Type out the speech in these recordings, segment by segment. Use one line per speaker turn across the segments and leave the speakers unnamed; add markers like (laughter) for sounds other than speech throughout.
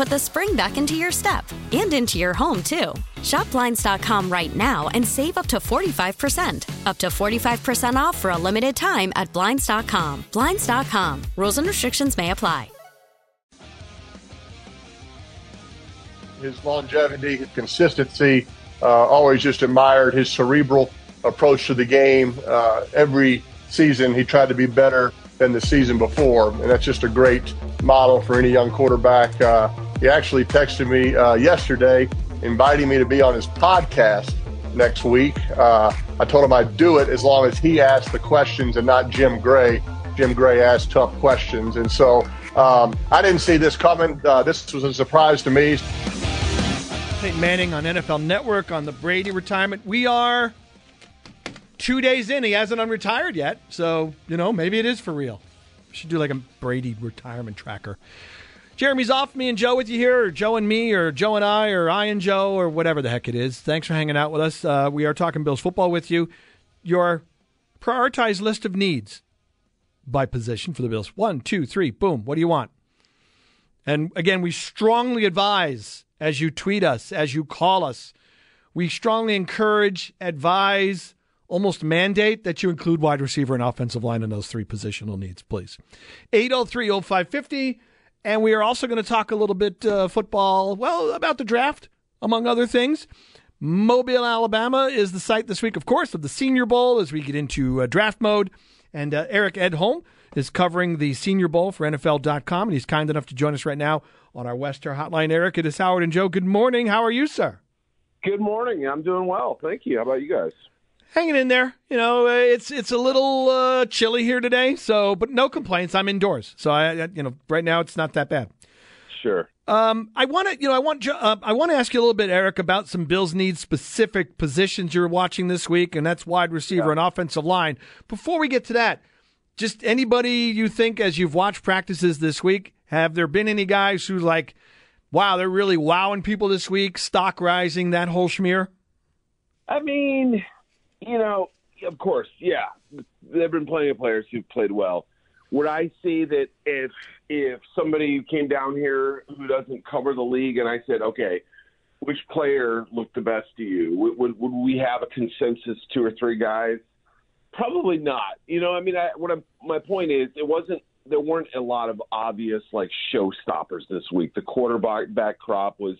put the spring back into your step and into your home, too. Shop Blinds.com right now and save up to 45%. Up to 45% off for a limited time at Blinds.com. Blinds.com. Rules and restrictions may apply.
his longevity, his consistency. Uh, always just admired his cerebral approach to the game. Uh, every season, he tried to be better than the season before, and that's just a great model for any young quarterback. Uh, he actually texted me uh, yesterday, inviting me to be on his podcast next week. Uh, I told him I'd do it as long as he asked the questions and not Jim Gray. Jim Gray asked tough questions, and so um, I didn't see this coming. Uh, this was a surprise to me.
Peyton Manning on NFL Network on the Brady retirement. We are two days in. He hasn't unretired yet, so you know maybe it is for real. We should do like a Brady retirement tracker. Jeremy's off. Me and Joe with you here, or Joe and me, or Joe and I, or I and Joe, or whatever the heck it is. Thanks for hanging out with us. Uh, we are talking Bills football with you. Your prioritized list of needs by position for the Bills. One, two, three, boom. What do you want? And again, we strongly advise as you tweet us, as you call us. We strongly encourage, advise, almost mandate that you include wide receiver and offensive line in those three positional needs, please. 803 0550. And we are also going to talk a little bit uh, football, well, about the draft, among other things. Mobile, Alabama is the site this week, of course, of the Senior Bowl as we get into uh, draft mode. And uh, Eric Edholm is covering the Senior Bowl for NFL.com, and he's kind enough to join us right now on our West Herr Hotline. Eric, it is Howard and Joe. Good morning. How are you, sir?
Good morning. I'm doing well. Thank you. How about you guys?
Hanging in there. You know, uh, it's it's a little uh, chilly here today, so but no complaints. I'm indoors, so I, you know right now it's not that bad.
Sure.
Um, I want to, you know, I want, uh, I want to ask you a little bit, Eric, about some Bills need specific positions you're watching this week, and that's wide receiver yeah. and offensive line. Before we get to that, just anybody you think as you've watched practices this week, have there been any guys who like, wow, they're really wowing people this week, stock rising, that whole schmear?
I mean, you know, of course, yeah, there have been plenty of players who've played well. Would I say that if if somebody came down here who doesn't cover the league and I said, okay, which player looked the best to you? Would, would, would we have a consensus, two or three guys? Probably not. You know, I mean, I, what I'm, my point is, it wasn't. There weren't a lot of obvious like showstoppers this week. The quarterback back crop was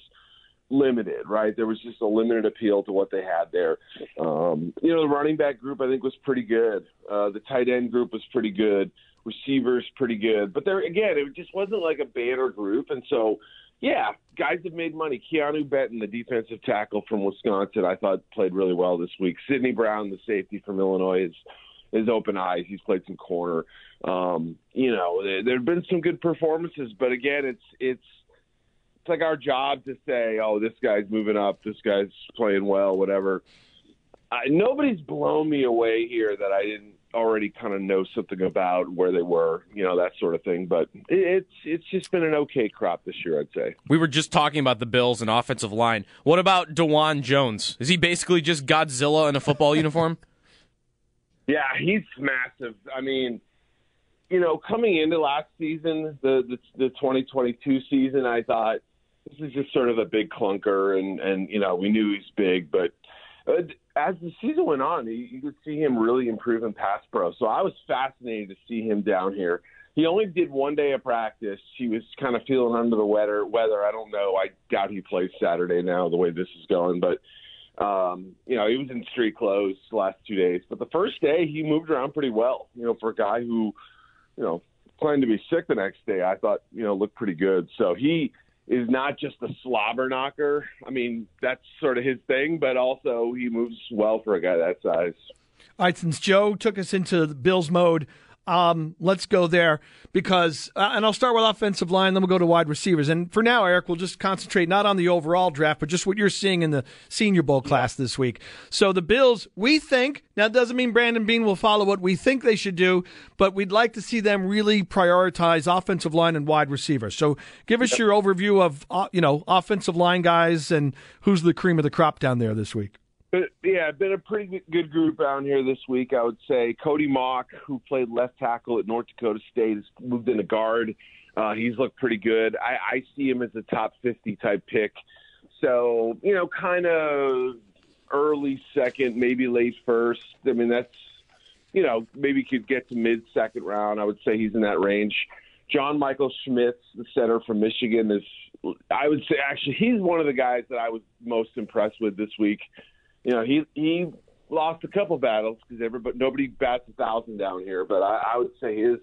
limited, right? There was just a limited appeal to what they had there. Um, you know, the running back group I think was pretty good. Uh, the tight end group was pretty good receivers pretty good. But there again, it just wasn't like a banner group, and so yeah, guys have made money. Keanu Benton, the defensive tackle from Wisconsin, I thought played really well this week. Sidney Brown, the safety from Illinois, is is open eyes. He's played some corner. Um, you know, there, there have been some good performances, but again, it's it's it's like our job to say, oh, this guy's moving up, this guy's playing well, whatever. I, nobody's blown me away here that I didn't already kind of know something about where they were, you know, that sort of thing. But it's it's just been an okay crop this year, I'd say.
We were just talking about the Bills and offensive line. What about Dawand Jones? Is he basically just Godzilla in a football (laughs) uniform?
Yeah, he's massive. I mean, you know, coming into last season, the, the the 2022 season, I thought this is just sort of a big clunker, and and you know, we knew he's big, but uh, as the season went on, you, you could see him really improve in pass pro. So I was fascinated to see him down here. He only did one day of practice. He was kind of feeling under the weather. Weather, I don't know. I doubt he plays Saturday now, the way this is going, but um, you know, he was in street clothes the last two days, but the first day he moved around pretty well. You know, for a guy who, you know, planned to be sick the next day, I thought you know looked pretty good. So he is not just a slobber knocker. I mean, that's sort of his thing, but also he moves well for a guy that size.
All right, since Joe took us into the Bills mode, um, let's go there because, uh, and I'll start with offensive line, then we'll go to wide receivers. And for now, Eric, we'll just concentrate not on the overall draft, but just what you're seeing in the Senior Bowl class this week. So the Bills, we think, now it doesn't mean Brandon Beane will follow what we think they should do, but we'd like to see them really prioritize offensive line and wide receivers. So give us your overview of, uh, you know, offensive line guys and who's the cream of the crop down there this week.
But yeah, been a pretty good group down here this week. I would say Cody Mauch, who played left tackle at North Dakota State, has moved into guard. Uh, he's looked pretty good. I, I see him as a top 50 type pick. So, you know, kind of early second, maybe late first. I mean, that's, you know, maybe could get to mid second round. I would say he's in that range. John Michael Schmitz, the center from Michigan, is, I would say, actually, he's one of the guys that I was most impressed with this week you know, he he lost a couple battles because everybody nobody bats a thousand down here. But I, I would say his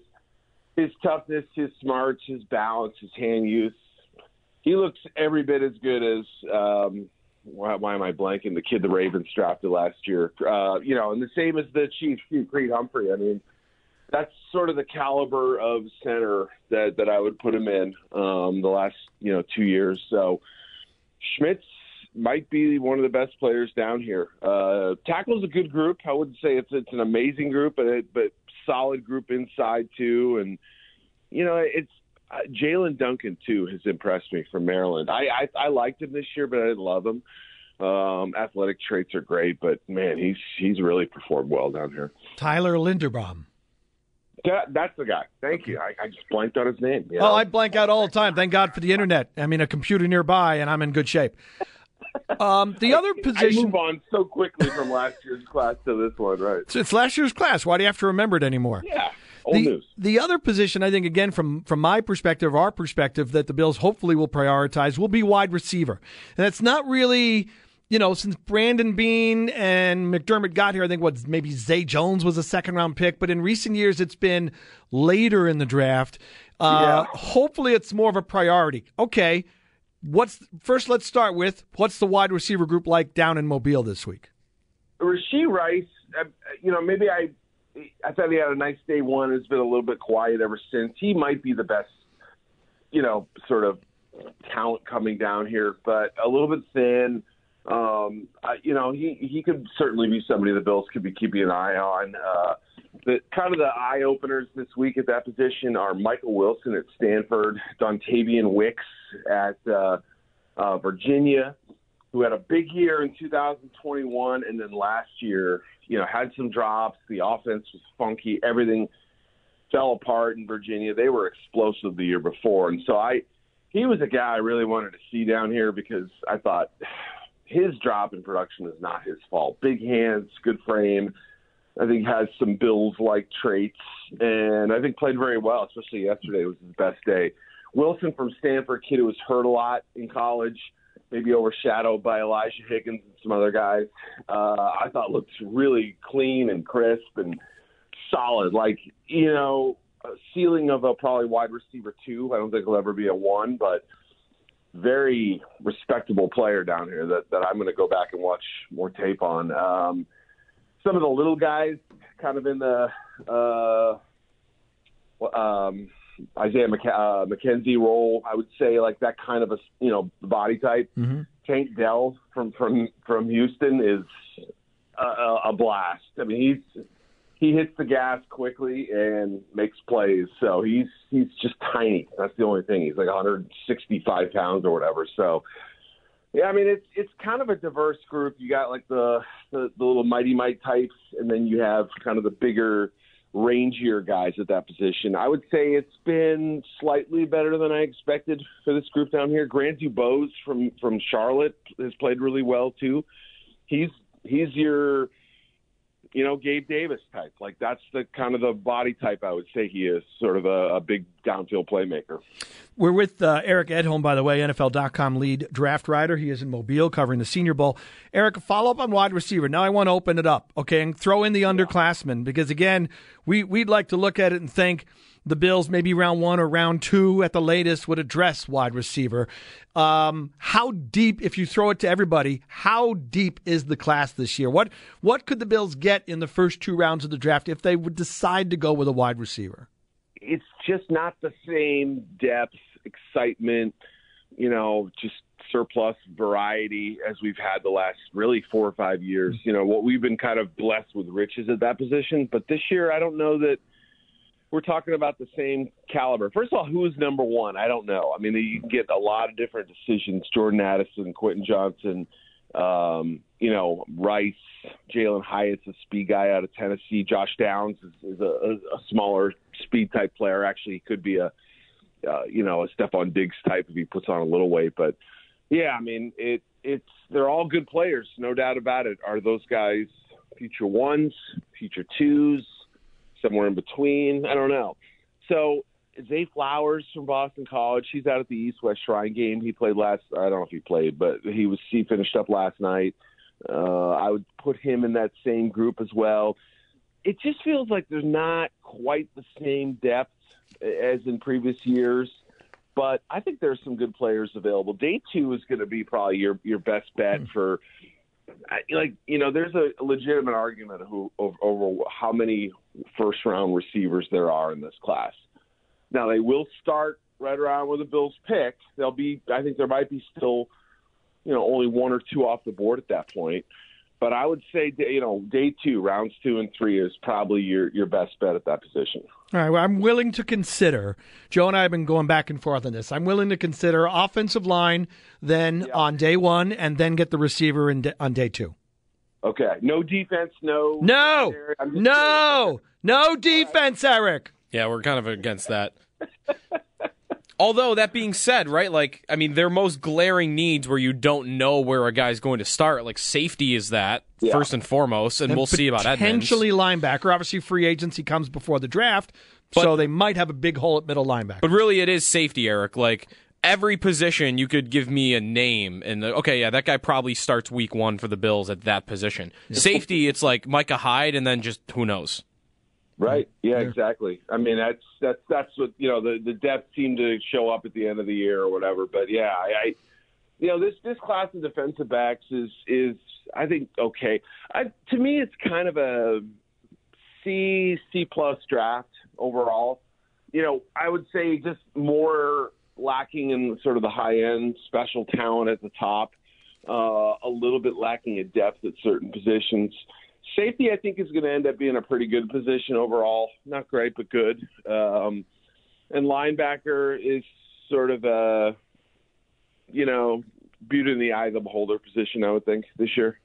his toughness, his smarts, his balance, his hand use, he looks every bit as good as um, why, why am I blanking? The kid the Ravens drafted last year. Uh, you know, and the same as the Chiefs, Creed Humphrey. I mean, that's sort of the caliber of center that that I would put him in um, the last you know two years. So Schmitz might be one of the best players down here. Uh, tackle's a good group. I wouldn't say it's it's an amazing group, but it, but solid group inside too. And you know, it's uh, Jaelyn Duncan too has impressed me from Maryland. I, I I liked him this year, but I didn't love him. Um, athletic traits are great, but man, he's he's really performed well down here.
Tyler Linderbaum.
That, that's the guy. Thank you. I, I just blanked out his name.
You know? Oh, I blank out all the time. Thank God for the internet. I mean, a computer nearby, and I'm in good shape. Um, the other position.
I move on so quickly from last year's class to this one, right?
So it's last year's class. Why do you have to remember it anymore?
Yeah. Old
the,
news.
the other position, I think, again, from from my perspective, our perspective, that the Bills hopefully will prioritize will be wide receiver, and it's not really you know, since Brandon Beane and McDermott got here, I think what maybe Zay Jones was a second round pick, but in recent years it's been later in the draft. Uh, yeah. Hopefully, it's more of a priority. Okay, What's first? Let's start with what's the wide receiver group like down in Mobile this week?
Rashee Rice, uh, you know, maybe I I thought he had a nice day one. It's been a little bit quiet ever since. He might be the best, you know, sort of talent coming down here, but a little bit thin. Um, I, you know, he he could certainly be somebody the Bills could be keeping an eye on. Uh, the kind of the eye openers this week at that position are Michael Wilson at Stanford, Dontayvion Wicks at uh, uh, Virginia, who had a big year in 2021, and then last year, you know, had some drops. The offense was funky. Everything fell apart in Virginia. They were explosive the year before, and so I, he was a guy I really wanted to see down here because I thought his drop in production is not his fault. Big hands, good frame I think has some Bills like traits, and I think played very well, especially yesterday was his best day. Wilson from Stanford, kid who was hurt a lot in college, maybe overshadowed by Elijah Higgins and some other guys. Uh, I thought looked really clean and crisp and solid. Like you know, ceiling of a probably wide receiver two. I don't think he'll ever be a one, but very respectable player down here that that I'm going to go back and watch more tape on. Um, some of the little guys kind of in the uh, um, Isaiah McK- uh, McKenzie role. I would say like that kind of a you know body type.
Mm-hmm.
Tank Dell from from from Houston is a, a blast. I mean he's he hits the gas quickly and makes plays. So he's he's just tiny. That's the only thing. He's like 165 pounds or whatever. So yeah, I mean it's it's kind of a diverse group. You got like the the, the little mighty might types, and then you have kind of the bigger rangier guys at that position. I would say it's been slightly better than I expected for this group down here. Grant Dubose from from Charlotte has played really well too. He's he's your you know, Gabe Davis type. Like that's the kind of the body type I would say he is, sort of a, a big downfield playmaker.
We're with uh, Eric Edholm, by the way, NFL.com lead draft writer. He is in Mobile covering the Senior Bowl. Eric, follow up on wide receiver. Now I want to open it up, okay, and throw in the underclassmen because again, we we'd like to look at it and think the Bills, maybe round one or round two at the latest, would address wide receiver. Um, how deep, if you throw it to everybody, how deep is the class this year? What what could the Bills get in the first two rounds of the draft if they would decide to go with a wide receiver?
It's just not the same depth, excitement, you know, just surplus variety as we've had the last really four or five years. You know, what we've been kind of blessed with riches at that position, but this year I don't know that we're talking about the same caliber. First of all, who is number one? I don't know. I mean, you get a lot of different decisions. Jordan Addison, Quentin Johnston, um, you know, Rice, Jalin Hyatt's a speed guy out of Tennessee. Josh Downs is, is a, a smaller speed type player. Actually, he could be a, uh, you know, a Stefon Diggs type if he puts on a little weight. But yeah, I mean, it it's they're all good players, no doubt about it. Are those guys future ones, future twos? Somewhere in between. I don't know. So Zay Flowers from Boston College, he's out at the East West Shrine game. He played last. I don't know if he played, but he was he finished up last night. Uh, I would put him in that same group as well. It just feels like there's not quite the same depth as in previous years, but I think there's some good players available. Day two is going to be probably your your best bet mm. for like you know, there's a legitimate argument who, over, over how many first round receivers there are in this class. Now they will start right around where the Bills pick. They'll be, I think there might be still, you know, only one or two off the board at that point. But I would say, you know, day two, rounds two and three is probably your your best bet at that position.
All right. Well, I'm willing to consider. Joe and I have been going back and forth on this. I'm willing to consider offensive line then yeah. on day one, and then get the receiver in on day two.
Okay. No defense. No.
No. No. No defense, Eric.
Yeah, we're kind of against that. Although that being said, right, like I mean, their most glaring needs where you don't know where a guy's going to start, like safety is that yeah. first and foremost, and, and we'll see about Edmunds.
Potentially linebacker. Obviously, free agency comes before the draft, but, so they might have a big hole at middle linebacker.
But really, it is safety, Eric. Like every position, you could give me a name, and the, okay, yeah, that guy probably starts week one for the Bills at that position. Safety, it's like Micah Hyde, and then just who knows.
Right. Yeah, exactly. I mean, that's that's that's what you know. The the depth seemed to show up at the end of the year or whatever. But yeah, I, I you know, this this class of defensive backs is is I think okay. I, to me, it's kind of a C C plus draft overall. You know, I would say just more lacking in sort of the high end special talent at the top. Uh, a little bit lacking in depth at certain positions. Safety, I think, is going to end up being a pretty good position overall. Not great, but good. Um, and linebacker is sort of a, you know, beauty in the eye of the beholder position, I would think, this year.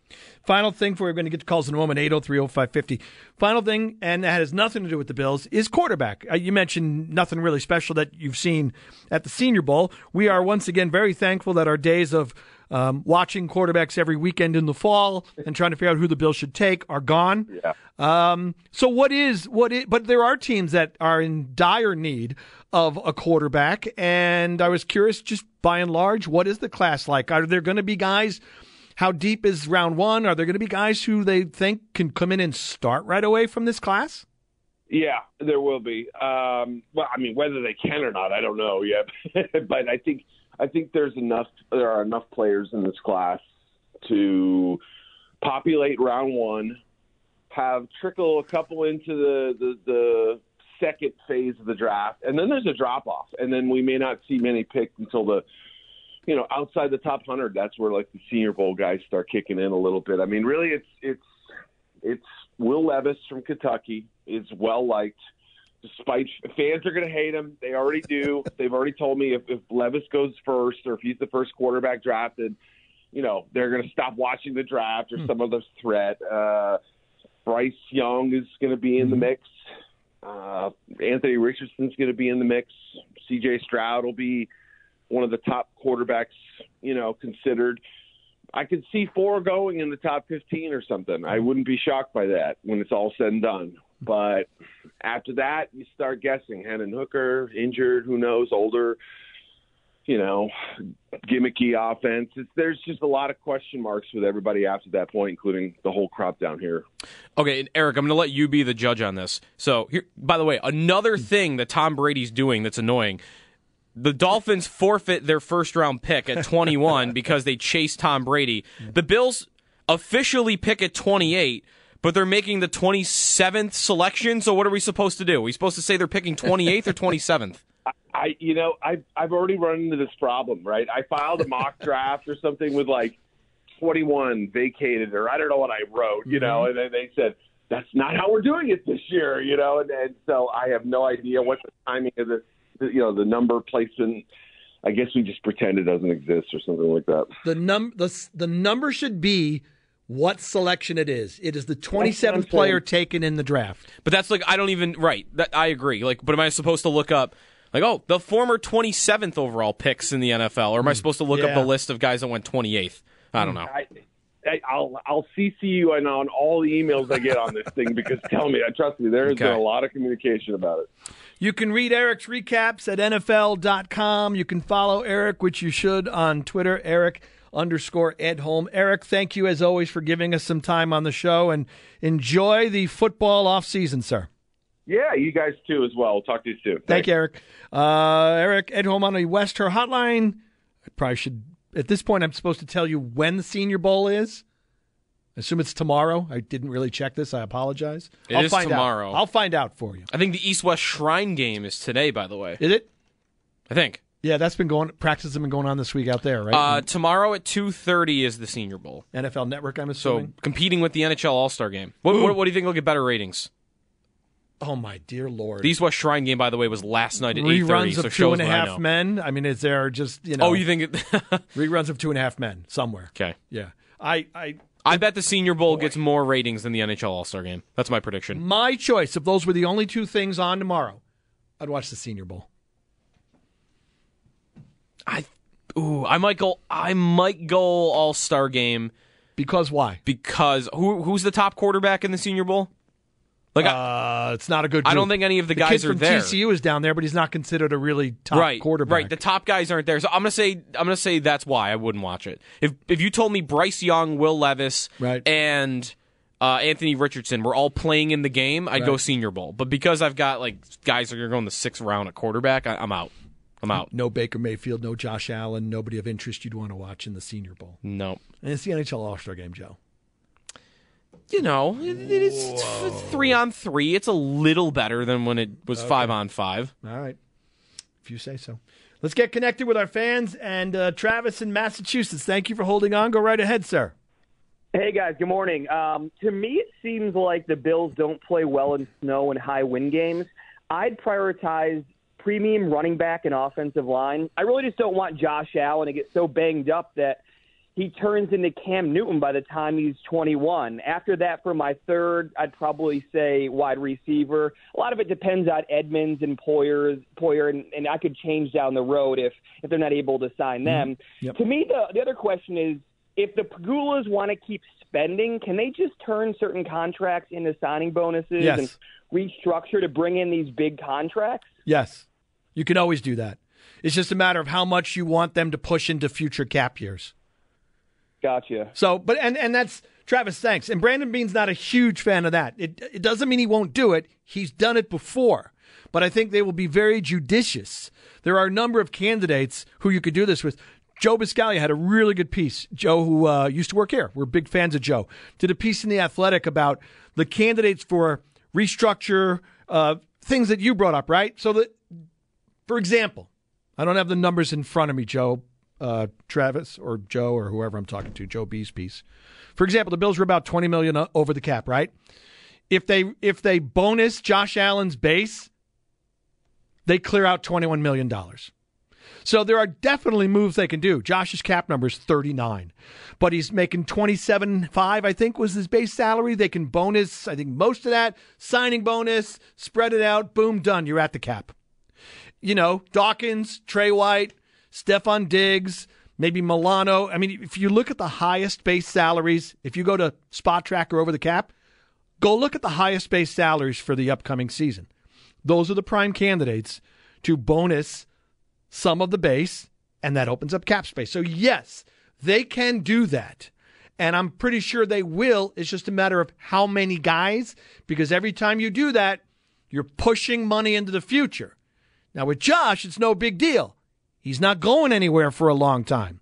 Final thing for we're going to get to calls in a moment, 8030550. Final thing, and that has nothing to do with the Bills, is quarterback. Uh, you mentioned nothing really special that you've seen at the Senior Bowl. We are once again very thankful that our days of um, watching quarterbacks every weekend in the fall and trying to figure out who the Bills should take are gone.
Yeah.
Um, so what is what is? But there are teams that are in dire need of a quarterback, and I was curious, just by and large, what is the class like? Are there going to be guys? How deep is round one? Are there going to be guys who they think can come in and start right away from this class?
Yeah, there will be. Um, well, I mean, whether they can or not, I don't know yet. (laughs) but I think I think there's enough. There are enough players in this class to populate round one, have trickle a couple into the the, the second phase of the draft, and then there's a drop off, and then we may not see many picked until the you know outside the top hundred. That's where like the Senior Bowl guys start kicking in a little bit. I mean, really, it's it's it's Will Levis from Kentucky is well liked despite fans are going to hate him. They already do. They've already told me if, if Levis goes first or if he's the first quarterback drafted, you know, they're going to stop watching the draft or hmm. some other threat. Uh, Bryce Young is going to be in the hmm. mix. Uh, Anthony Richardson's going to be in the mix. C.J. Stroud will be one of the top quarterbacks, you know, considered. I could see four going in the top 15 or something. I wouldn't be shocked by that when it's all said and done. But after that, you start guessing. Hendon Hooker, injured, who knows, older, you know, gimmicky offense. It's, there's just a lot of question marks with everybody after that point, including the whole crop down here.
Okay, Eric, I'm going to let you be the judge on this. So, here, by the way, another thing that Tom Brady's doing that's annoying the Dolphins forfeit their first round pick at 21 (laughs) because they chased Tom Brady. The Bills officially pick at 28, but they're making the 27th selection. So what are we supposed to do? Are we supposed to say they're picking 28th or 27th? (laughs)
I, you know, I've I've already run into this problem, right? I filed a mock (laughs) draft or something with like 21 vacated, or I don't know what I wrote, you know, mm-hmm. and they said that's not how we're doing it this year, you know, and, and so I have no idea what the timing of the, you know the number placement. I guess we just pretend it doesn't exist or something like that.
The num the the number should be what selection it is. It is the 27th player taken in the draft.
But that's like I don't even right. That I agree. Like, but am I supposed to look up? Like, oh, the former 27th overall picks in the NFL, or am I hmm. supposed to look yeah. up the list of guys that went 28th? I don't know. I,
I'll I'll CC you and on all the emails I get on this thing (laughs) because tell me, I trust me, there has okay. been a lot of communication about it.
You can read Eric's recaps at NFL.com. You can follow Eric, which you should, on Twitter, Eric underscore Edholm. Eric, thank you as always for giving us some time on the show and enjoy the football off season, sir.
Yeah, you guys too as well. We'll talk to you soon.
Thank Thanks. you, Eric. Uh, Eric Edholm on the West Herr Hotline. I probably should, at this point, I'm supposed to tell you when the Senior Bowl is. I assume it's tomorrow. I didn't really check this. I apologize.
It
I'll
is
find
tomorrow.
Out. I'll find out for you.
I think the East West Shrine game is today. By the way,
is it?
I think.
Yeah, that's been going. Practice has been going on this week out there, right?
Uh, tomorrow at two thirty is the Senior Bowl.
NFL Network, I'm assuming.
So competing with the NHL All Star game. What, what, what, do you think will get better ratings?
Oh my dear lord!
The East West Shrine game, by the way, was last night at
eight
thirty.
Reruns of
so
Two and a Half Men. I mean, is there just you know?
Oh, you think it? (laughs)
reruns of Two and a Half Men somewhere?
Okay.
Yeah, I I
I bet the Senior Bowl Boy. gets more ratings than the NHL All Star Game. That's my prediction.
My choice. If those were the only two things on tomorrow, I'd watch the Senior Bowl.
I, ooh, I might go. I might go All Star Game.
Because why?
Because who who's the top quarterback in the Senior Bowl?
Like, uh, it's not a good. Group.
I don't think any of the,
the
guys
are
from there.
TCU is down there, but he's not considered a really top
right,
quarterback.
Right, the top guys aren't there. So I'm gonna say I'm gonna say that's why I wouldn't watch it. If if you told me Bryce Young, Will Levis,
right.
and uh, Anthony Richardson were all playing in the game, I'd right. go Senior Bowl. But because I've got like guys that are going the sixth round at quarterback, I, I'm out. I'm out.
No Baker Mayfield, no Josh Allen, nobody of interest you'd want to watch in the Senior Bowl.
No.
And it's the NHL All Star Game, Joe
you know, it, it's, it's, three on three. It's a little better than when it was okay. five on five.
All right, if you say so. Let's get connected with our fans and uh, Travis in Massachusetts. Thank you for holding on. Go right ahead, sir.
Hey guys, good morning. Um, to me, it seems like the Bills don't play well in snow and high wind games. I'd prioritize premium running back and offensive line. I really just don't want Josh Allen to get so banged up that he turns into Cam Newton by the time he's 21. After that, for my third, I'd probably say wide receiver. A lot of it depends on Edmunds and Poyer, Poyer and, and I could change down the road if if they're not able to sign mm-hmm. them. Mm-hmm. Yep. To me, the the other question is if the Pegulas want to keep spending, can they just turn certain contracts into signing bonuses
yes.
and restructure to bring in these big contracts?
Yes, you can always do that. It's just a matter of how much you want them to push into future cap years.
Gotcha.
So, but and and that's Travis. Thanks. And Brandon Beane's not a huge fan of that. It it doesn't mean he won't do it. He's done it before, but I think they will be very judicious. There are a number of candidates who you could do this with. Joe Buscaglia had a really good piece. Joe, who uh, used to work here, we're big fans of Joe, did a piece in the Athletic about the candidates for restructure uh, things that you brought up, right? So that, for example, I don't have the numbers in front of me, Joe, uh, Travis or Joe or whoever I'm talking to, Joe B's piece. For example, the Bills were about 20 million over the cap, right? If they if they bonus Josh Allen's base, they clear out 21 million dollars. So there are definitely moves they can do. Josh's cap number is 39, but he's making 27.5, I think was his base salary. They can bonus, I think most of that, signing bonus, spread it out, boom, done. You're at the cap. You know, Dawkins, Trey White, Stefon Diggs, maybe Milano. I mean, if you look at the highest base salaries, if you go to Spot Tracker over the cap, go look at the highest base salaries for the upcoming season. Those are the prime candidates to bonus some of the base, and that opens up cap space. So, yes, they can do that. And I'm pretty sure they will. It's just a matter of how many guys, because every time you do that, you're pushing money into the future. Now, with Josh, it's no big deal. He's not going anywhere for a long time.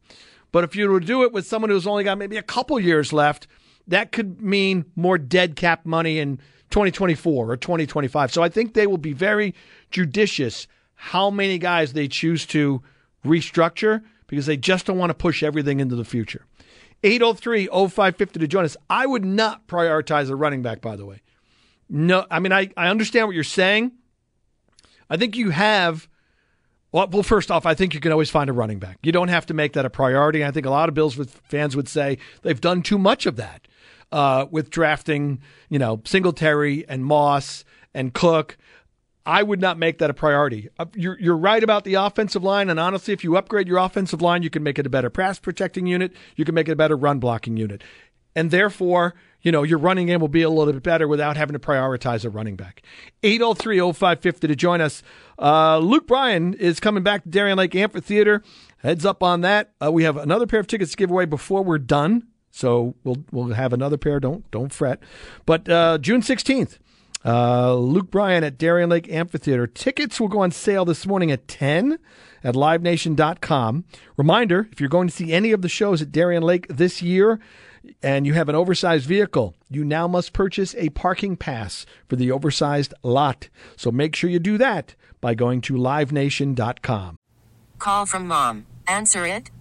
But if you were to do it with someone who's only got maybe a couple years left, that could mean more dead cap money in 2024 or 2025. So I think they will be very judicious how many guys they choose to restructure because they just don't want to push everything into the future. 803 0550 to join us. I would not prioritize a running back, by the way. No, I mean, I, I understand what you're saying. I think you have. Well, well, first off, I think you can always find a running back. You don't have to make that a priority. I think a lot of Bills fans would say they've done too much of that uh, with drafting, you know, Singletary and Moss and Cook. I would not make that a priority. Uh, you're, you're right about the offensive line, and honestly, if you upgrade your offensive line, you can make it a better pass protecting unit. You can make it a better run blocking unit, and therefore, you know, your running game will be a little bit better without having to prioritize a running back. 803-0550 to join us. Uh, Luke Bryan is coming back to Darien Lake Amphitheater. Heads up on that. Uh, we have another pair of tickets to give away before we're done. So we'll we'll have another pair. Don't don't fret. But uh, June sixteenth, uh, Luke Bryan at Darien Lake Amphitheater. Tickets will go on sale this morning at 10 at livenation.com. Reminder if you're going to see any of the shows at Darien Lake this year and you have an oversized vehicle, you now must purchase a parking pass for the oversized lot. So make sure you do that by going to livenation.com.
Call from mom. Answer it.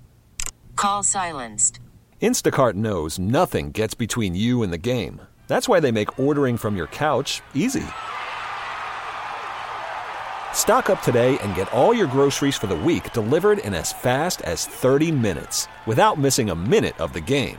Call silenced.
Instacart knows nothing gets between you and the game. That's why they make ordering from your couch easy. Stock up today and get all your groceries for the week delivered in as fast as 30 minutes without missing a minute of the game.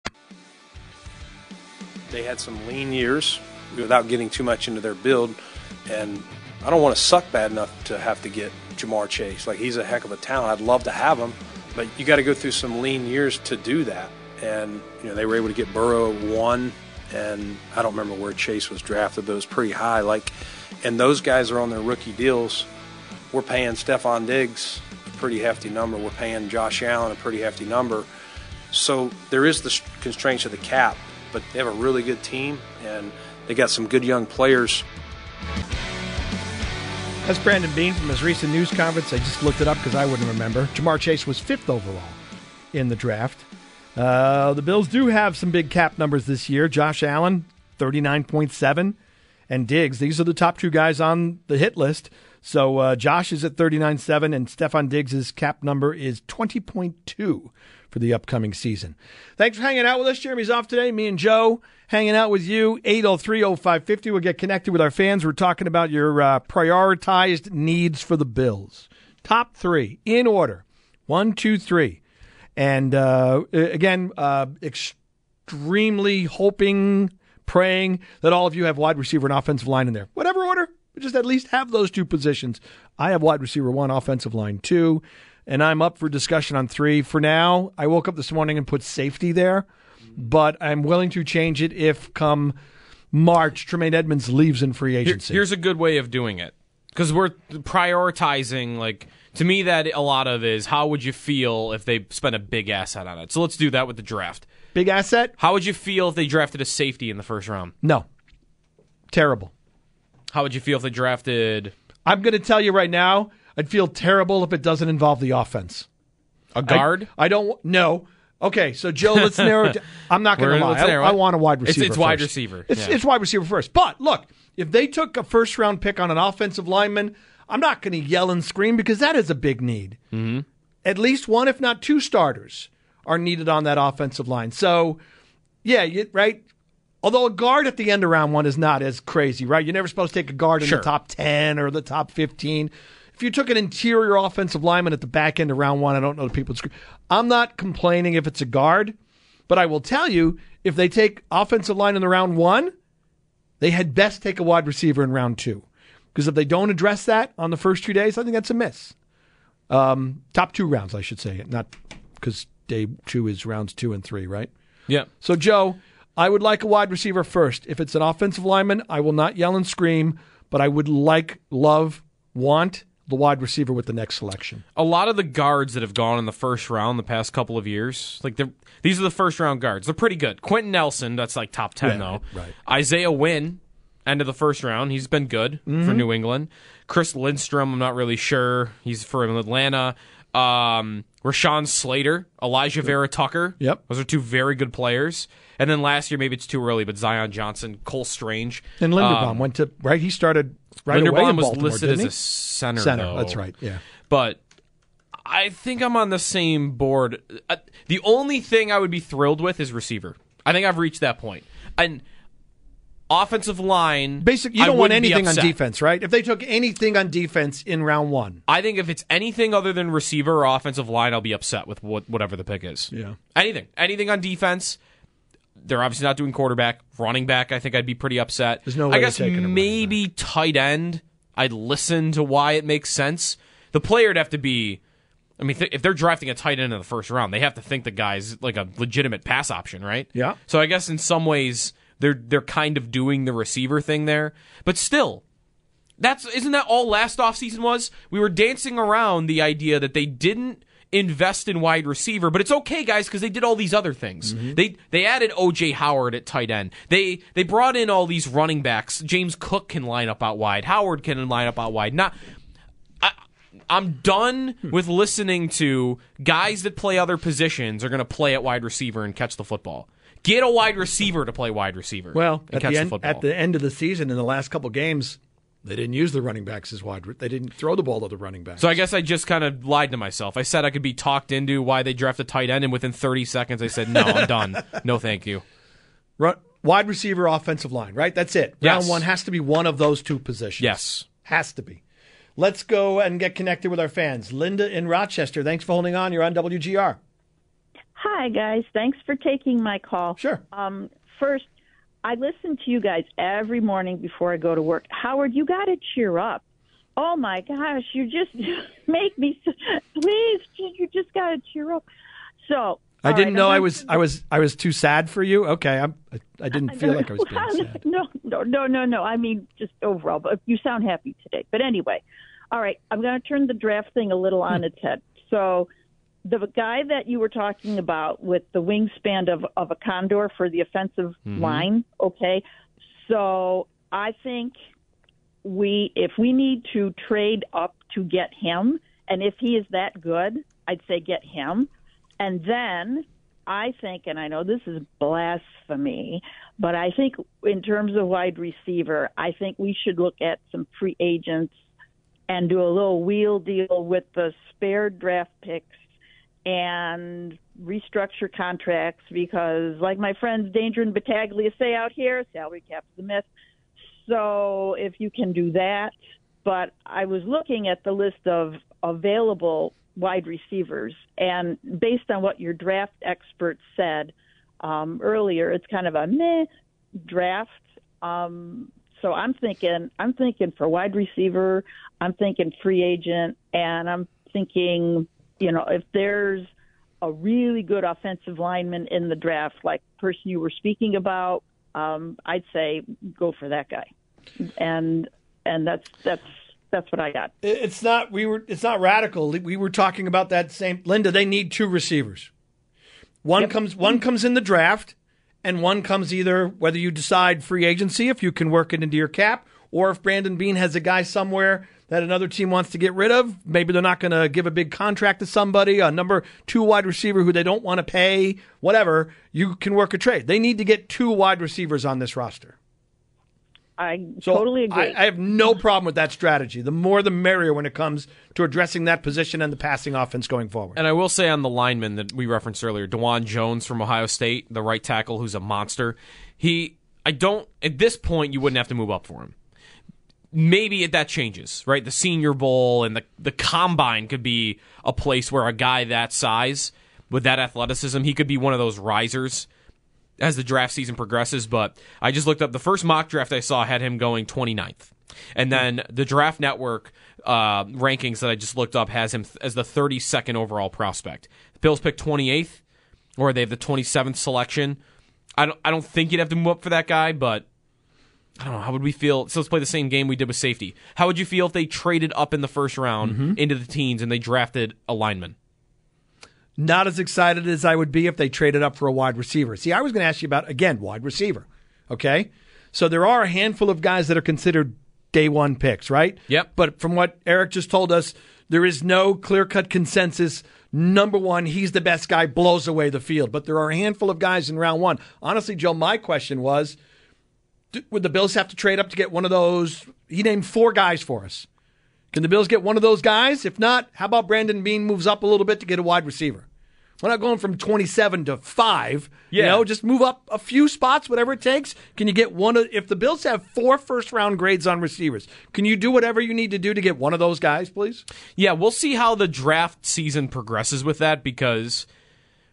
They had some lean years without getting too much into their build. And I don't want to suck bad enough to have to get Ja'Marr Chase. Like, he's a heck of a talent. I'd love to have him. But you got to go through some lean years to do that and you know they were able to get Burrow one and I don't remember where Chase was drafted, but it was pretty high. Like, and those guys are on their rookie deals. We're paying Stefon Diggs a pretty hefty number. We're paying Josh Allen a pretty hefty number. So there is the constraints of the cap, but they have a really good team and they got some good young players.
That's Brandon Beane from his recent news conference. I just looked it up because I wouldn't remember. Ja'Marr Chase was fifth overall in the draft. Uh, the Bills do have some big cap numbers this year. Josh Allen, 39.7, and Diggs. These are the top two guys on the hit list. So uh, Josh is at 39.7, and Stefon Diggs' cap number is 20.2 for the upcoming season. Thanks for hanging out with us. Jeremy's off today. Me and Joe hanging out with you. 8030550. We'll get connected with our fans. We're talking about your uh, prioritized needs for the Bills. Top three in order one, two, three. And uh, again, uh, extremely hoping, praying that all of you have wide receiver and offensive line in there. Whatever order, just at least have those two positions. I have wide receiver one, offensive line two and I'm up for discussion on three. For now, I woke up this morning and put safety there, but I'm willing to change it if come March Tremaine Edmunds leaves in free agency.
Here, here's a good way of doing it because we're prioritizing like to me that a lot of is how would you feel if they spent a big asset on it so let's do that with the draft
big asset
how would you feel if they drafted a safety in the first round
no terrible
how would you feel if they drafted
i'm going to tell you right now I'd feel terrible if it doesn't involve the offense.
A guard?
I, I don't know. Okay, so Joe, let's (laughs) narrow it down. I'm not going to lie. I, I, want a wide receiver.
It's, it's wide receiver.
It's, yeah. it's wide receiver first. But look, if they took a first round pick on an offensive lineman, I'm not going to yell and scream because that is a big need.
Mm-hmm.
At least one, if not two starters, are needed on that offensive line. So, yeah, you, right. Although a guard at the end of round one is not as crazy, right? You're never supposed to take a guard in
sure.
the top 10 or the top 15 if you took an interior offensive lineman at the back end of round one, I don't know the people. I'm not complaining if it's a guard, but I will tell you if they take offensive line in the round one, they had best take a wide receiver in round two. Because if they don't address that on the first two days, I think that's a miss. Um, top two rounds, I should say, not because day two is rounds two and three, right?
Yeah.
So, Joe, I would like a wide receiver first. If it's an offensive lineman, I will not yell and scream, but I would like, love, want the wide receiver with the next selection.
A lot of the guards that have gone in the first round the past couple of years, like these are the first round guards. They're pretty good. Quenton Nelson, that's like top ten
yeah,
though.
Right.
Isaiah Wynn, end of the first round, he's been good
mm-hmm.
for New England. Chris Lindstrom, I'm not really sure. He's from Atlanta. Um, Rashawn Slater, Alijah Vera-Tucker.
Yep.
Those are two very good players. And then last year, maybe it's too early, but Zion Johnson, Cole Strange.
And Linderbaum um, went to, right? He started right
Linderbaum
away in
was listed
as
a center.
Center,
though.
that's right, yeah.
But I think I'm on the same board. Uh, the only thing I would be thrilled with is receiver. I think I've reached that point. And offensive line.
Basic, you don't want anything on defense, right? If they took anything on defense in round one,
I think if it's anything other than receiver or offensive line, I'll be upset with what, whatever the pick is.
Yeah,
anything, anything on defense. They're obviously not doing quarterback, running back. I think I'd be pretty upset.
There's no way
I guess maybe tight end. I'd listen to why it makes sense. The player'd have to be. I mean, th- if they're drafting a tight end in the first round, they have to think the guy's like a legitimate pass option, right?
Yeah.
So I guess in some ways they're they're kind of doing the receiver thing there, but still, that's isn't that all last offseason was? We were dancing around the idea that they didn't invest in wide receiver, but it's okay, guys, because they did all these other things.
Mm-hmm.
They they added OJ Howard at tight end. They they brought in all these running backs. James Cook can line up out wide. Howard can line up out wide. Not. I, I'm done
Hmm.
with listening to guys that play other positions are going to play at wide receiver and catch the football. Get a wide receiver to play wide receiver.
Well, at
catch
the, end,
football.
at the end of the season, in the last couple games, they didn't use the running backs as wide. They didn't throw the ball to the running backs.
So I guess I just kind of lied to myself. I said I could be talked into why they drafted tight end, and within 30 seconds I said, no, I'm done. No, thank you.
Run, wide receiver, offensive line, right? That's it.
Yes.
Round one has to be one of those two positions.
Yes.
Has to be. Let's go and get connected with our fans. Linda in Rochester, thanks for holding on. You're on WGR.
Hi, guys. Thanks for taking my call.
Sure.
Um, first, I listen to you guys every morning before I go to work. Howard, you got to cheer up. Oh my gosh, you just (laughs) make me please. You just got to cheer up. So
I didn't
right,
know I was I was I was too sad for you. Okay, I'm, I, I didn't (laughs) feel like I was being sad. (laughs)
No, no, no, no, no. I mean, just overall. But you sound happy today. But anyway, all right. I'm going to turn the draft thing a little on its head. So, the guy that you were talking about with the wingspan of of a condor for the offensive
Mhm.
line. Okay, so I think we if we need to trade up to get him, and if he is that good, I'd say get him. And then I think, and I know this is blasphemy, but I think in terms of wide receiver, I think we should look at some free agents and do a little wheel deal with the spared draft picks and restructure contracts because, like my friends Danger and Battaglia say out here, salary cap's the myth. So if you can do that, but I was looking at the list of available wide receivers, and based on what your draft expert said um, earlier, it's kind of a meh draft. Um, so I'm thinking, I'm thinking for wide receiver, I'm thinking free agent, and I'm thinking, you know, if there's a really good offensive lineman in the draft, like the person you were speaking about, um, I'd say go for that guy, and and that's that's that's what I got.
It's not we were it's not radical. We were talking about that same Linda. They need two receivers. One comes one comes in the draft, and one comes either whether you decide free agency if you can work it into your cap, or if Brandon Beane has a guy somewhere that another team wants to get rid of. Maybe they're not going to give a big contract to somebody, a number two wide receiver who they don't want to pay, whatever. You can work a trade. They need to get two wide receivers on this roster.
I
So
totally agree.
I, I have no problem with that strategy. The more the merrier when it comes to addressing that position and the passing offense going forward.
And I will say on the lineman that we referenced earlier, Dawand Jones from Ohio State, the right tackle who's a monster. He, I don't, at this point, you wouldn't have to move up for him. Maybe that changes, right? The Senior Bowl and the, the Combine could be a place where a guy that size, with that athleticism, he could be one of those risers as the draft season progresses. But I just looked up the first mock draft I saw had him going 29th. And then the Draft Network uh, rankings that I just looked up has him th- as the 32nd overall prospect. The Bills pick 28th, or they have the 27th selection. I don't, I don't think you'd have to move up for that guy, but I don't know. How would we feel? So let's play the same game we did with safety. How would you feel if they traded up in the first round mm-hmm. into the teens and they drafted a lineman?
Not as excited as I would be if they traded up for a wide receiver. See, I was going to ask you about, again, wide receiver. Okay? So there are a handful of guys that are considered day one picks, right?
Yep.
But from what Eric just told us, there is no clear cut consensus. Number one, he's the best guy, blows away the field. But there are a handful of guys in round one. Honestly, Joe, my question was would the Bills have to trade up to get one of those? He named four guys for us. Can the Bills get one of those guys? If not, how about Brandon Beane moves up a little bit to get a wide receiver? We're not going from 27 to 5. You
Yeah.
know, just move up a few spots, whatever it takes. Can you get one of, if the Bills have four first round grades on receivers, can you do whatever you need to do to get one of those guys, please?
Yeah, we'll see how the draft season progresses with that because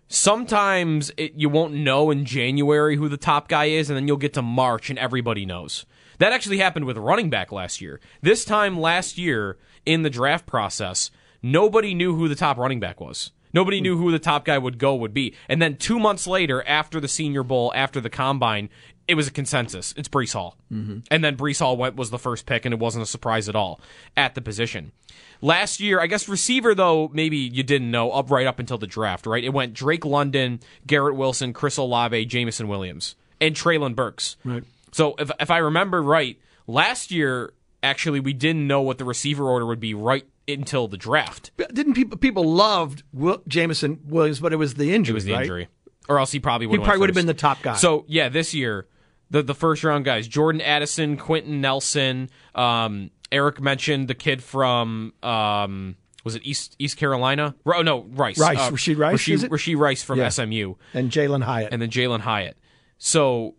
sometimes it, you won't know in January who the top guy is, and then you'll get to March and everybody knows. That actually happened with running back last year. This time last year in the draft process, nobody knew who the top running back was. Nobody knew who the top guy would go would be. And then two months later, after the Senior Bowl, after the Combine, it was a consensus. It's Breece Hall.
Mm-hmm.
And then Breece Hall went, was the first pick, and it wasn't a surprise at all at the position. Last year, I guess receiver, though, maybe you didn't know, up right up until the draft, right? It went Drake London, Garrett Wilson, Chris Olave, Jameson Williams, and Treylon Burks.
Right.
So if, if I remember right, last year, actually, we didn't know what the receiver order would be right until the draft.
Didn't people people loved Will, Jameson Williams, but it was the injury.
It was the
right?
injury. Or else he probably
He probably would have been the top guy.
So yeah, this year the the first round guys: Jordan Addison, Quentin Nelson. Um, Eric mentioned the kid from um, was it East East Carolina? Oh no, Rice.
Rice.
Uh,
Rashee Rice,
Rasheed? Rashee Rice from
Yeah.
SMU,
and Jalin Hyatt.
and then Jalin Hyatt. So.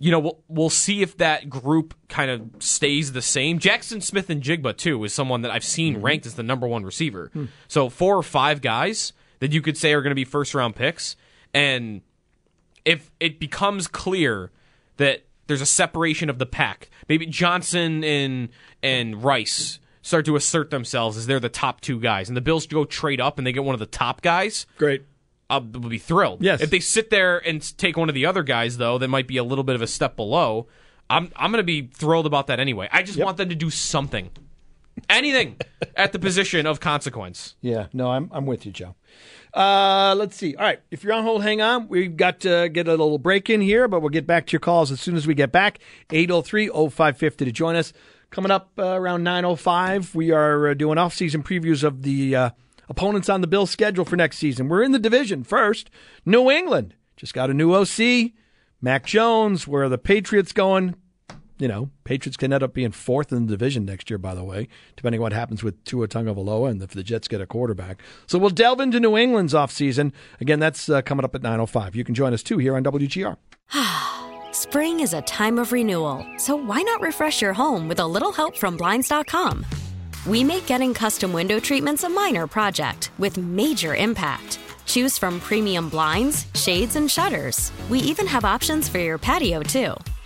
You know, we'll, we'll see if that group kind of stays the same. Jaxon Smith-Njigba, too, is someone that I've seen
Mm-hmm.
ranked as the number one receiver.
Hmm.
So, four or five guys that you could say are going to be first round picks. And if it becomes clear that there's a separation of the pack, maybe Johnston and and Rice start to assert themselves as they're the top two guys, and the Bills go trade up and they get one of the top guys.
Great.
I'll be thrilled.
Yes.
If they sit there and take one of the other guys, though, that might be a little bit of a step below. I'm I'm going to be thrilled about that anyway. I just want them to do something, anything, (laughs) at the position of consequence.
Yeah, no, I'm I'm with you, Joe. Uh, let's see. All right, if you're on hold, hang on. We've got to get a little break in here, but we'll get back to your calls as soon as we get back. 803-0550 to join us. Coming up uh, around 9.05, we are uh, doing off-season previews of the uh, opponents on the Bills' schedule for next season. We're in the division first. New England just got a new OC. Mac Jones, where are the Patriots going? You know, Patriots can end up being fourth in the division next year, by the way, depending on what happens with Tua Tagovailoa and if the Jets get a quarterback. So we'll delve into New England's offseason. Again, that's uh, coming up at 9.05. You can join us, too, here on WGR. (sighs)
Spring is a time of renewal, so why not refresh your home with a little help from Blinds.com? We make getting custom window treatments a minor project with major impact. Choose from premium blinds, shades, and shutters. We even have options for your patio, too.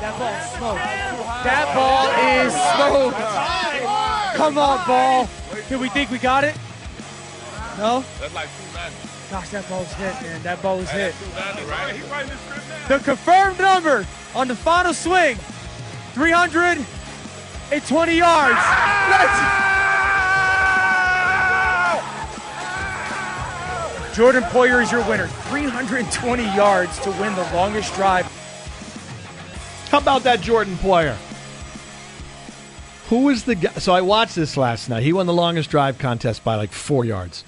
That ball's smoked. That ball is smoked. Come on, ball. Do we think we got it? No?
That's like 290.
Gosh, that ball's hit, man. That ball was hit.
290, right? He right in the.
The confirmed number on the final swing 320 yards. Let's- Jordan Poyer is your winner. 320 yards to win the longest drive.
How about that Jordan Poyer? Who was the guy? So I watched this last night. He won the longest drive contest by like four yards.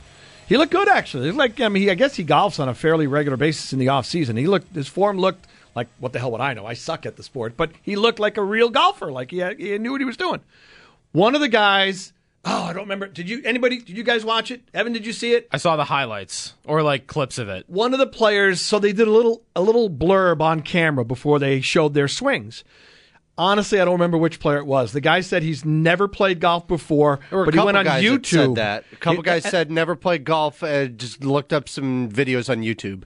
He looked good actually. Like I mean, he, I guess he golfs on a fairly regular basis in the off season. He looked his form looked like what the hell would I know? I suck at the sport, but he looked like a real golfer. Like he, had, he knew what he was doing. One of the guys. Oh, I don't remember. Did you anybody? Did you guys watch it? Evan, did you see it?
I saw the highlights or like clips of it.
one of the players so they did a little a little blurb on camera before they showed their swings honestly i don't remember which player it was the guy said he's never played golf before
There were a
but he
couple
went on
guys that
youtube
said that. A couple
It-
guys said never played golf. Uh, just looked up some videos on YouTube.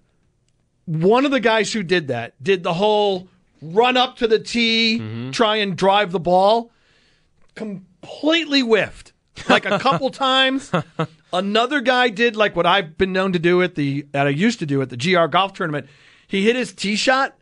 one of the guys who did that did the whole run up to the tee try and drive the ball completely whiffed like a couple (laughs) times. Another guy did like what i've been known to do at the that i used to do at the gr golf tournament. He hit his tee shot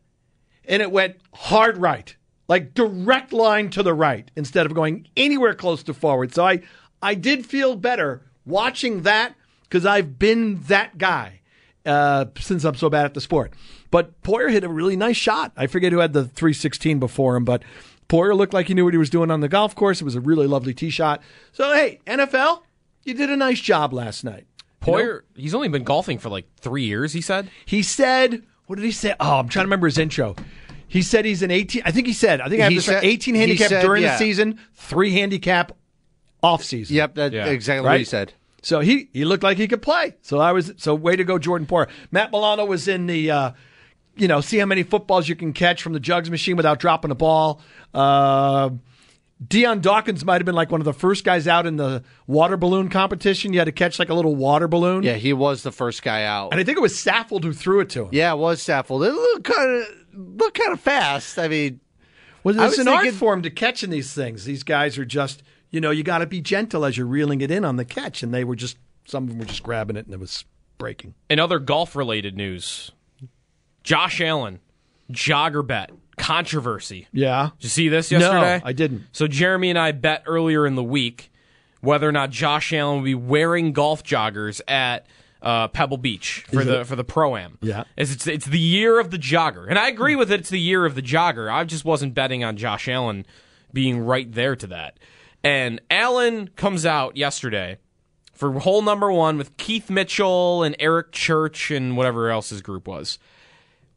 and it went hard right. Like direct line to the right instead of going anywhere close to forward. So i i did feel better watching that because i've been that guy uh, since i'm so bad at the sport. But poyer hit a really nice shot. I forget who had the 316 before him but poyer looked like he knew what he was doing on the golf course it was a really lovely tee shot so hey nfl you did a nice job last night You know?
Poyer, he's only been golfing for like three years. He said.
He said, "What did he say?" Oh, I'm trying to remember his intro. He said he's an 18. I think he said. I think I have
He
this right,
said-
18 handicap
said,
during
yeah.
the season, three handicap off season.
Yep, that's exactly what he said.
So he he looked like he could play. So I was so way to go, Jordan Poyer. Matt Milano was in the. Uh, you know, see how many footballs you can catch from the jugs machine without dropping a ball. Uh, Dion Dawkins might have been like one of the first guys out in the water balloon competition. You had to catch like a little water balloon.
Yeah, he was the first guy out.
And I think it was Saffold who threw it to him.
Yeah, it was Saffold. It looked kind of looked kind of fast. I mean,
well,
I
it's
was
an art form to catching these things. These guys are just, you know, you got to be gentle as you're reeling it in on the catch, and they were just some of them were just grabbing it and it was breaking.
In other golf related news, Josh Allen, jogger bet, controversy.
Yeah.
Did you see this yesterday? No.
I didn't.
So Jeremy and I bet earlier in the week whether or not Josh Allen will be wearing golf joggers at uh, Pebble Beach for
Is
the
it-
for the pro am.
Yeah.
It's, it's it's the year of the jogger, and I agree with it. It's the year of the jogger. I just wasn't betting on Josh Allen being right there to that. And Allen comes out yesterday for hole number one with Keith Mitchell and Eric Church and whatever else his group was.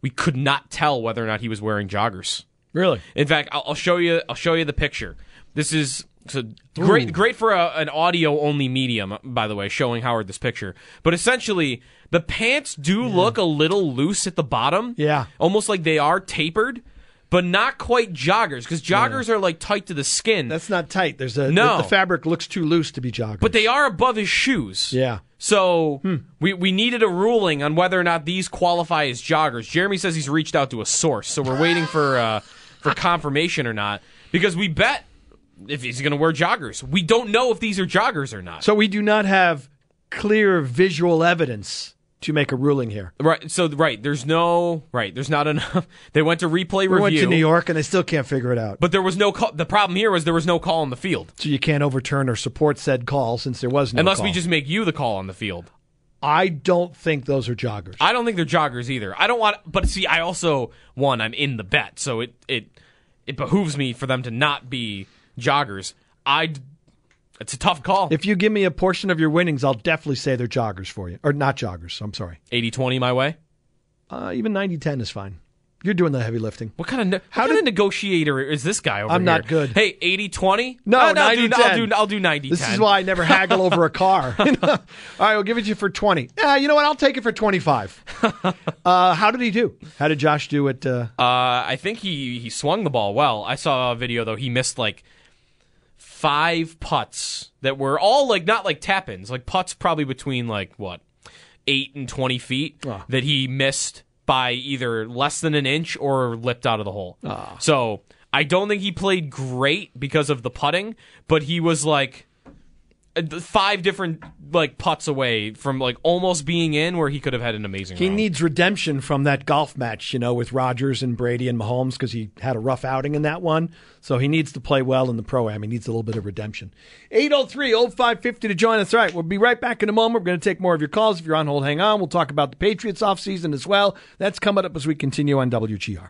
We could not tell whether or not he was wearing joggers.
Really?
In fact, I'll, I'll show you. I'll show you the picture. This is so great.
Ooh.
Great for a, an audio only medium, by the way, showing Howard this picture. But essentially, the pants do look a little loose at the bottom.
Yeah.
almost like they are tapered, but not quite joggers because joggers are like tight to the skin.
That's not tight. There's a
No.
the, the fabric looks too loose to be joggers.
but they are above his shoes.
Yeah.
So we, we needed a ruling on whether or not these qualify as joggers. Jeremy says he's reached out to a source, so we're waiting for uh, for confirmation or not because we bet if he's going to wear joggers. We don't know if these are joggers or not.
So we do not have clear visual evidence to make a ruling here.
Right. So right, there's no right. There's not enough. (laughs) They went to replay
We
review.
went to New York and they still can't figure it out.
but there was no call. The problem here was there was no call on the field.
So you can't overturn or support said call since there was no
Unless we just make you the call on the field.
I don't think those are joggers.
I don't think they're joggers either. I don't want, but see, I also one, I'm in the bet, so it it it behooves me for them to not be joggers. I, it's a tough call.
If you give me a portion of your winnings, I'll definitely say they're joggers for you. Or not joggers, I'm sorry.
80-20 my way.
Uh, even 90-10 is fine. You're doing the heavy lifting.
What kind of ne- how kind of negotiator is this guy over here?
I'm
here?
not good.
Hey, 80-20?
No,
I'll
90
do, I'll do I'll do 90
This is why I never haggle over a (laughs) car. (laughs) All right, we'll give it to you for 20. Yeah, you know what? I'll take it for 25. (laughs) uh, how did he do? How did Josh do it? Uh,
Uh, I think he he swung the ball well. I saw a video though. He missed like five putts that were all like not like tap ins, like putts probably between like what eight and twenty feet
Oh.
that he missed by either less than an inch or lipped out of the hole.
Ah.
So I don't think he played great because of the putting, but he was like Uh, five different like putts away from like almost being in where he could have had an amazing
he
round.
needs redemption from that golf match, you know, with Rodgers and Brady and Mahomes because he had a rough outing in that one. So he needs to play well in the pro am. He needs a little bit of redemption. 803 0550 to join us. All right, we'll be right back in a moment. We're going to take more of your calls. If you're on hold, hang on. We'll talk about the Patriots offseason as well. That's coming up as we continue on WGR.